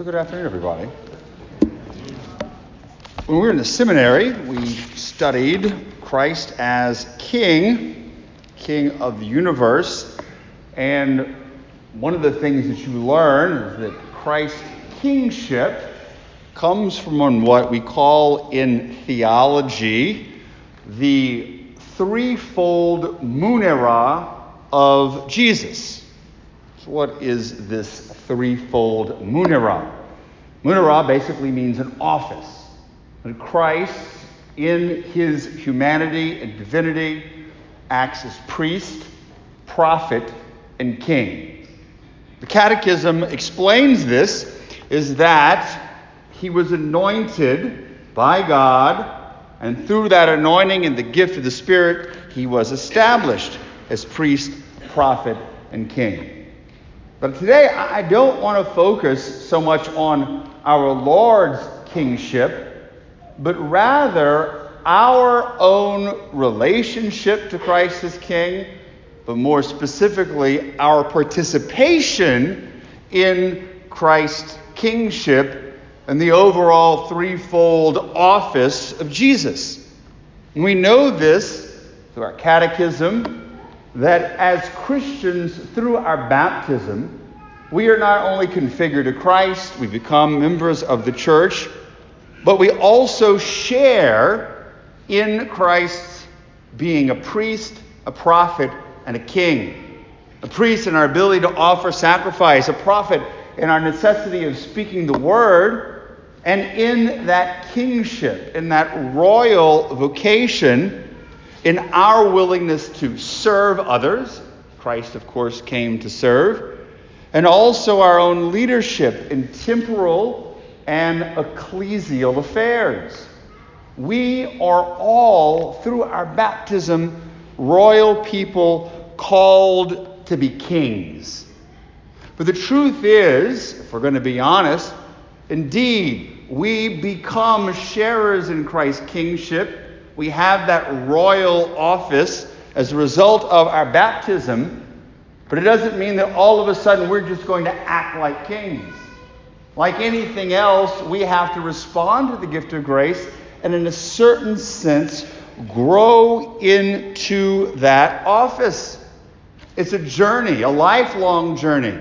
So, good afternoon, everybody. When we were in the seminary, we studied Christ as King, King of the universe. And one of the things that you learn is that Christ's kingship comes from what we call in theology the threefold munera of Jesus. So, what is this threefold munera? Munera basically means an office. And Christ, in his humanity and divinity, acts as priest, prophet, and king. The Catechism explains this is that he was anointed by God, and through that anointing and the gift of the Spirit, he was established as priest, prophet, and king. But today, I don't want to focus so much on our Lord's kingship, but rather our own relationship to Christ as king, but more specifically, our participation in Christ's kingship and the overall threefold office of Jesus. And we know this through our catechism that as Christians, through our baptism, we are not only configured to Christ, we become members of the church, but we also share in Christ's being a priest, a prophet, and a king. A priest in our ability to offer sacrifice, a prophet in our necessity of speaking the word, and in that kingship, in that royal vocation, in our willingness to serve others. Christ, of course, came to serve. And also our own leadership in temporal and ecclesial affairs. We are all, through our baptism, royal people called to be kings. But the truth is, if we're going to be honest, indeed, we become sharers in Christ's kingship. We have that royal office as a result of our baptism. But it doesn't mean that all of a sudden we're just going to act like kings. Like anything else, we have to respond to the gift of grace and, in a certain sense, grow into that office. It's a journey, a lifelong journey.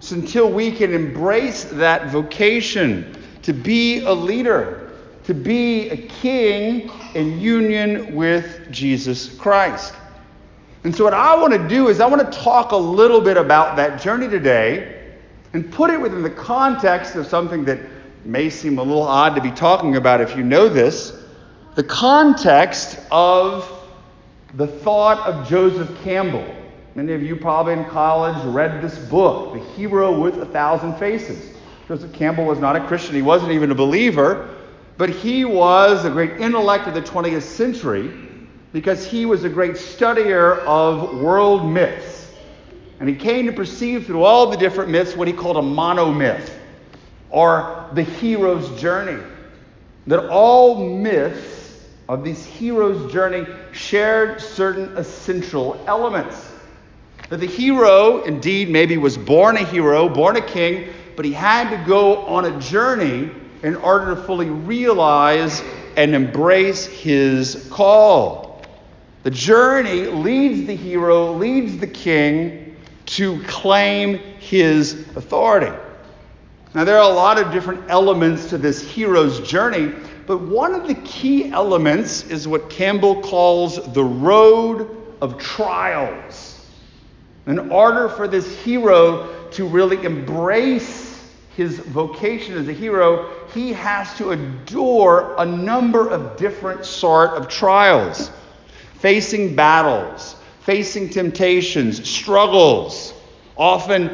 So until we can embrace that vocation to be a leader, to be a king in union with Jesus Christ. And so, what I want to do is, I want to talk a little bit about that journey today and put it within the context of something that may seem a little odd to be talking about if you know this the context of the thought of Joseph Campbell. Many of you probably in college read this book, The Hero with a Thousand Faces. Joseph Campbell was not a Christian, he wasn't even a believer, but he was a great intellect of the 20th century because he was a great studier of world myths. And he came to perceive through all the different myths what he called a monomyth, or the hero's journey. That all myths of this hero's journey shared certain essential elements. That the hero, indeed, maybe was born a hero, born a king, but he had to go on a journey in order to fully realize and embrace his call. The journey leads the hero, leads the king to claim his authority. Now, there are a lot of different elements to this hero's journey, but one of the key elements is what Campbell calls the road of trials. In order for this hero to really embrace his vocation as a hero, he has to endure a number of different sort of trials facing battles, facing temptations, struggles, often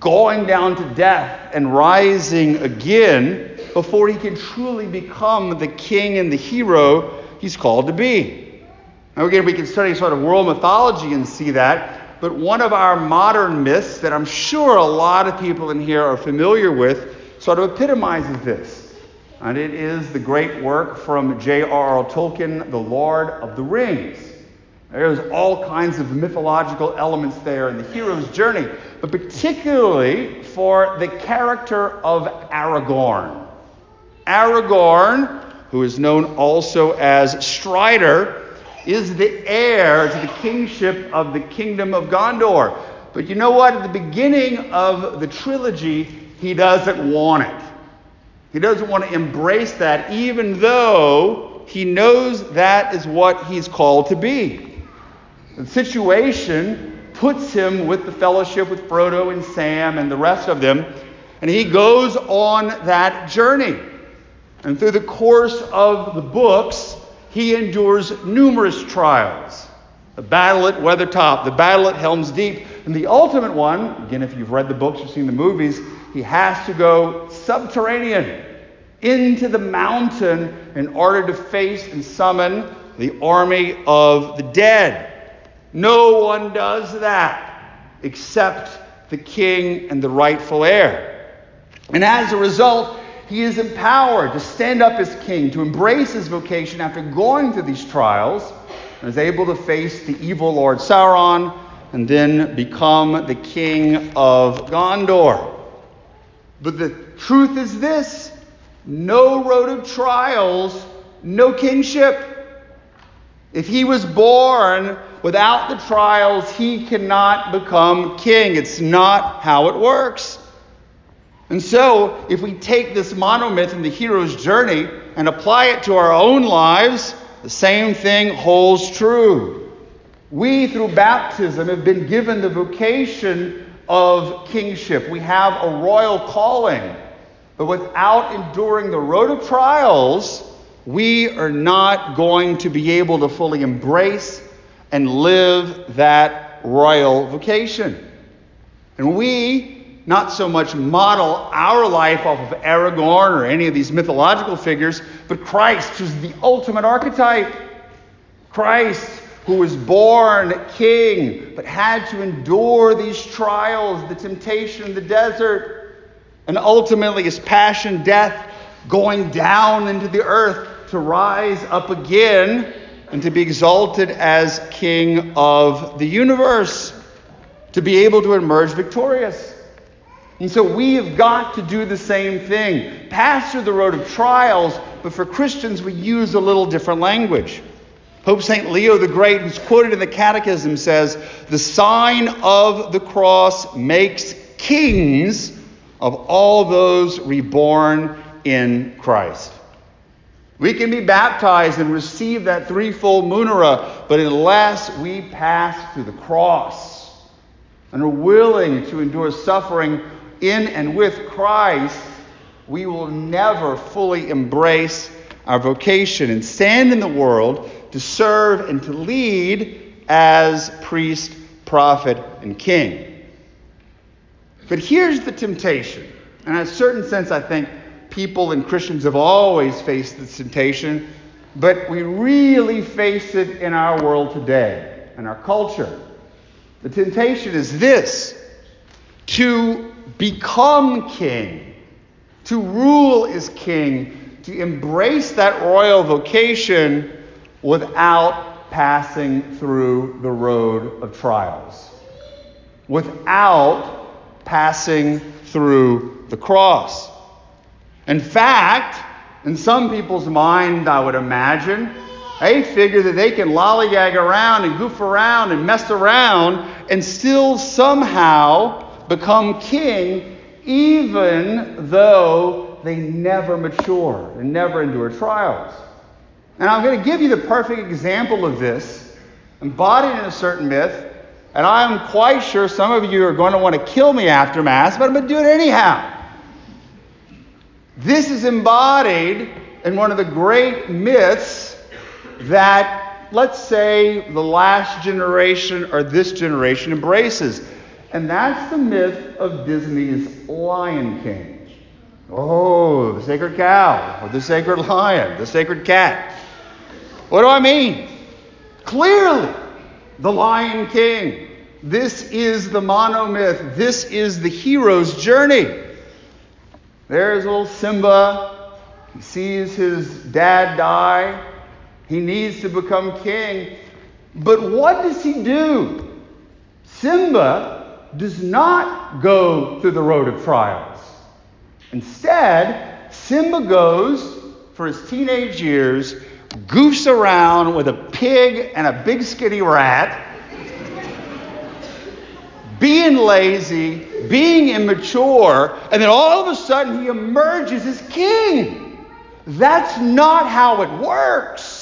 going down to death and rising again before he can truly become the king and the hero he's called to be. Now, again, we can study sort of world mythology and see that, but one of our modern myths that I'm sure a lot of people in here are familiar with sort of epitomizes this. And it is the great work from J.R.R. Tolkien, The Lord of the Rings. There's all kinds of mythological elements there in the hero's journey, but particularly for the character of Aragorn. Aragorn, who is known also as Strider, is the heir to the kingship of the kingdom of Gondor. But you know what? At the beginning of the trilogy, he doesn't want it. He doesn't want to embrace that, even though he knows that is what he's called to be. The situation puts him with the fellowship with Frodo and Sam and the rest of them, and he goes on that journey. And through the course of the books, he endures numerous trials. The battle at Weathertop, the battle at Helm's Deep, and the ultimate one, again, if you've read the books or seen the movies, he has to go subterranean into the mountain in order to face and summon the army of the dead. No one does that except the king and the rightful heir. And as a result, he is empowered to stand up as king, to embrace his vocation after going through these trials, and is able to face the evil Lord Sauron and then become the king of Gondor. But the truth is this no road of trials, no kingship. If he was born without the trials, he cannot become king. It's not how it works. And so, if we take this monomyth and the hero's journey and apply it to our own lives, the same thing holds true. We, through baptism, have been given the vocation of kingship. We have a royal calling. But without enduring the road of trials, we are not going to be able to fully embrace and live that royal vocation. And we not so much model our life off of Aragorn or any of these mythological figures, but Christ, who's the ultimate archetype. Christ, who was born king, but had to endure these trials, the temptation in the desert, and ultimately his passion, death, going down into the earth to rise up again and to be exalted as king of the universe, to be able to emerge victorious. And so we have got to do the same thing. Pass through the road of trials, but for Christians, we use a little different language. Pope St. Leo the Great, who's quoted in the Catechism, says, The sign of the cross makes kings of all those reborn in Christ. We can be baptized and receive that threefold munera, but unless we pass through the cross and are willing to endure suffering in and with Christ, we will never fully embrace our vocation and stand in the world to serve and to lead as priest, prophet, and king. But here's the temptation. And in a certain sense, I think people and Christians have always faced this temptation, but we really face it in our world today, in our culture. The temptation is this to become king, to rule as king, to embrace that royal vocation without passing through the road of trials, without passing through the cross. In fact, in some people's mind, I would imagine, they figure that they can lollygag around and goof around and mess around and still somehow become king, even though they never mature and never endure trials. And I'm going to give you the perfect example of this, embodied in a certain myth. And I'm quite sure some of you are going to want to kill me after Mass, but I'm going to do it anyhow. This is embodied in one of the great myths that, let's say, the last generation or this generation embraces. And that's the myth of Disney's Lion King. Oh, the sacred cow, or the sacred lion, the sacred cat. What do I mean? Clearly, the Lion King. This is the monomyth. This is the hero's journey. There's little Simba. He sees his dad die. He needs to become king. But what does he do? Simba does not go through the road of trials. Instead, Simba goes for his teenage years, goofs around with a pig and a big skinny rat, being lazy, being immature, and then all of a sudden he emerges as king. That's not how it works.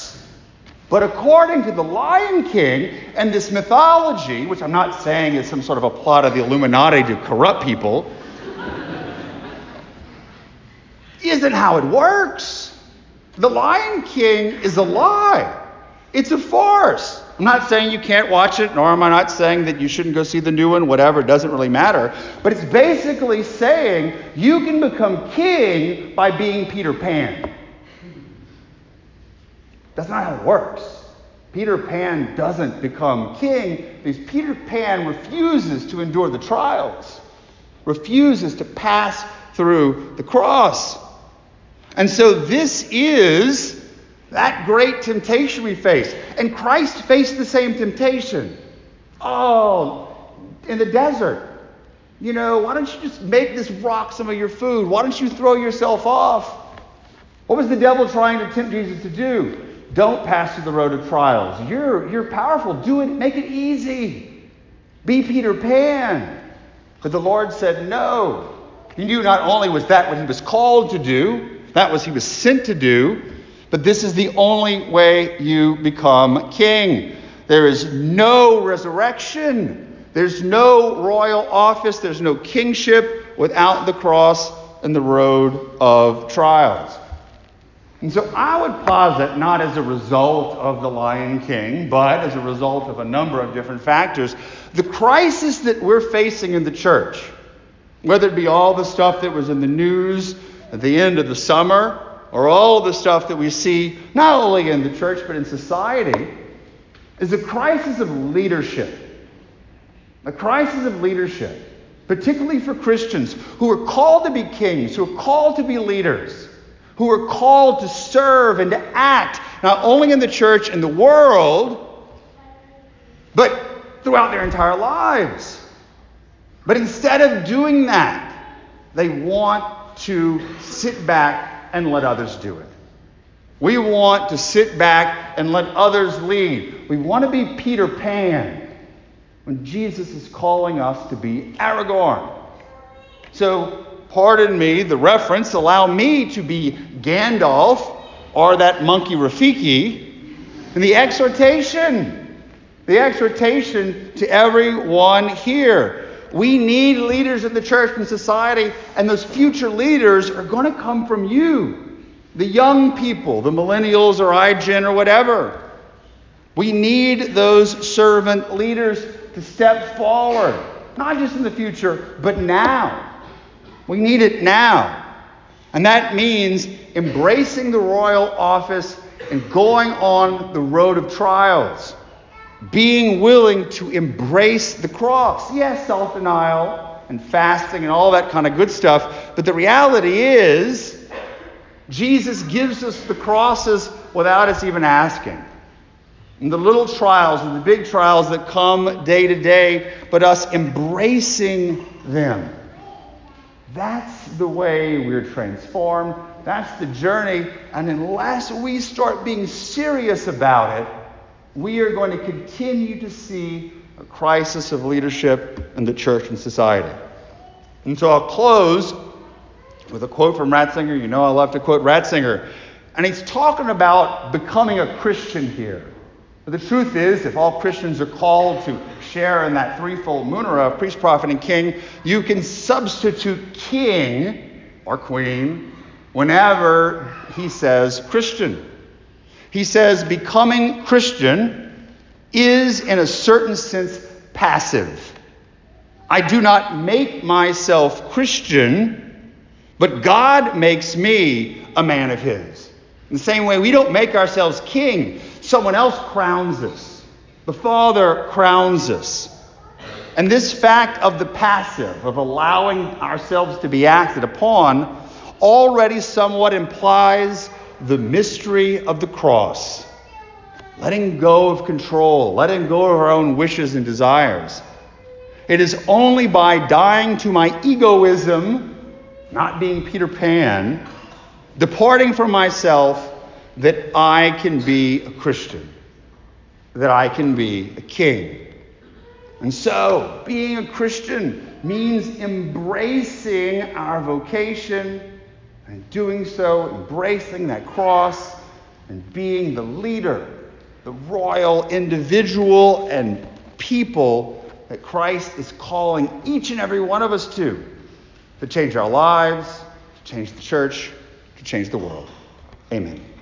But according to the Lion King and this mythology, which I'm not saying is some sort of a plot of the Illuminati to corrupt people, isn't how it works. The Lion King is a lie. It's a farce. I'm not saying you can't watch it, nor am I not saying that you shouldn't go see the new one, whatever, it doesn't really matter. But it's basically saying you can become king by being Peter Pan. That's not how it works. Peter Pan doesn't become king because Peter Pan refuses to endure the trials, refuses to pass through the cross. And so this is that great temptation we face. And Christ faced the same temptation. Oh, in the desert. You know, why don't you just make this rock some of your food? Why don't you throw yourself off? What was the devil trying to tempt Jesus to do? Don't pass through the road of trials. You're, you're powerful. Do it. Make it easy. Be Peter Pan. But the Lord said no. He knew not only was that what he was called to do, that was he was sent to do, but this is the only way you become king. There is no resurrection. There's no royal office. There's no kingship without the cross and the road of trials. And so I would posit, not as a result of the Lion King, but as a result of a number of different factors, the crisis that we're facing in the church, whether it be all the stuff that was in the news at the end of the summer, or all the stuff that we see not only in the church but in society, is a crisis of leadership. A crisis of leadership, particularly for Christians who are called to be kings, who are called to be leaders who are called to serve and to act not only in the church and the world, but throughout their entire lives. But instead of doing that, they want to sit back and let others do it. We want to sit back and let others lead. We want to be Peter Pan when Jesus is calling us to be Aragorn. So pardon me, the reference, allow me to be Gandalf or that monkey Rafiki. And the exhortation, the exhortation to everyone here. We need leaders in the church and society, and those future leaders are going to come from you, the young people, the millennials or iGen or whatever. We need those servant leaders to step forward, not just in the future, but now. We need it now. And that means embracing the royal office and going on the road of trials. Being willing to embrace the cross. Yes, self denial and fasting and all that kind of good stuff. But the reality is, Jesus gives us the crosses without us even asking. And the little trials and the big trials that come day to day, but us embracing them. That's the way we're transformed. That's the journey. And unless we start being serious about it, we are going to continue to see a crisis of leadership in the church and society. And so I'll close with a quote from Ratzinger. You know I love to quote Ratzinger. And he's talking about becoming a Christian here. The truth is, if all Christians are called to share in that threefold munera of priest, prophet, and king, you can substitute king or queen whenever he says Christian. He says becoming Christian is, in a certain sense, passive. I do not make myself Christian, but God makes me a man of His. In the same way, we don't make ourselves king. Someone else crowns us. The Father crowns us. And this fact of the passive, of allowing ourselves to be acted upon, already somewhat implies the mystery of the cross. Letting go of control, letting go of our own wishes and desires. It is only by dying to my egoism, not being Peter Pan, departing from myself, that I can be a Christian, that I can be a king. And so, being a Christian means embracing our vocation and doing so, embracing that cross and being the leader, the royal individual and people that Christ is calling each and every one of us to to change our lives, to change the church, to change the world. Amen.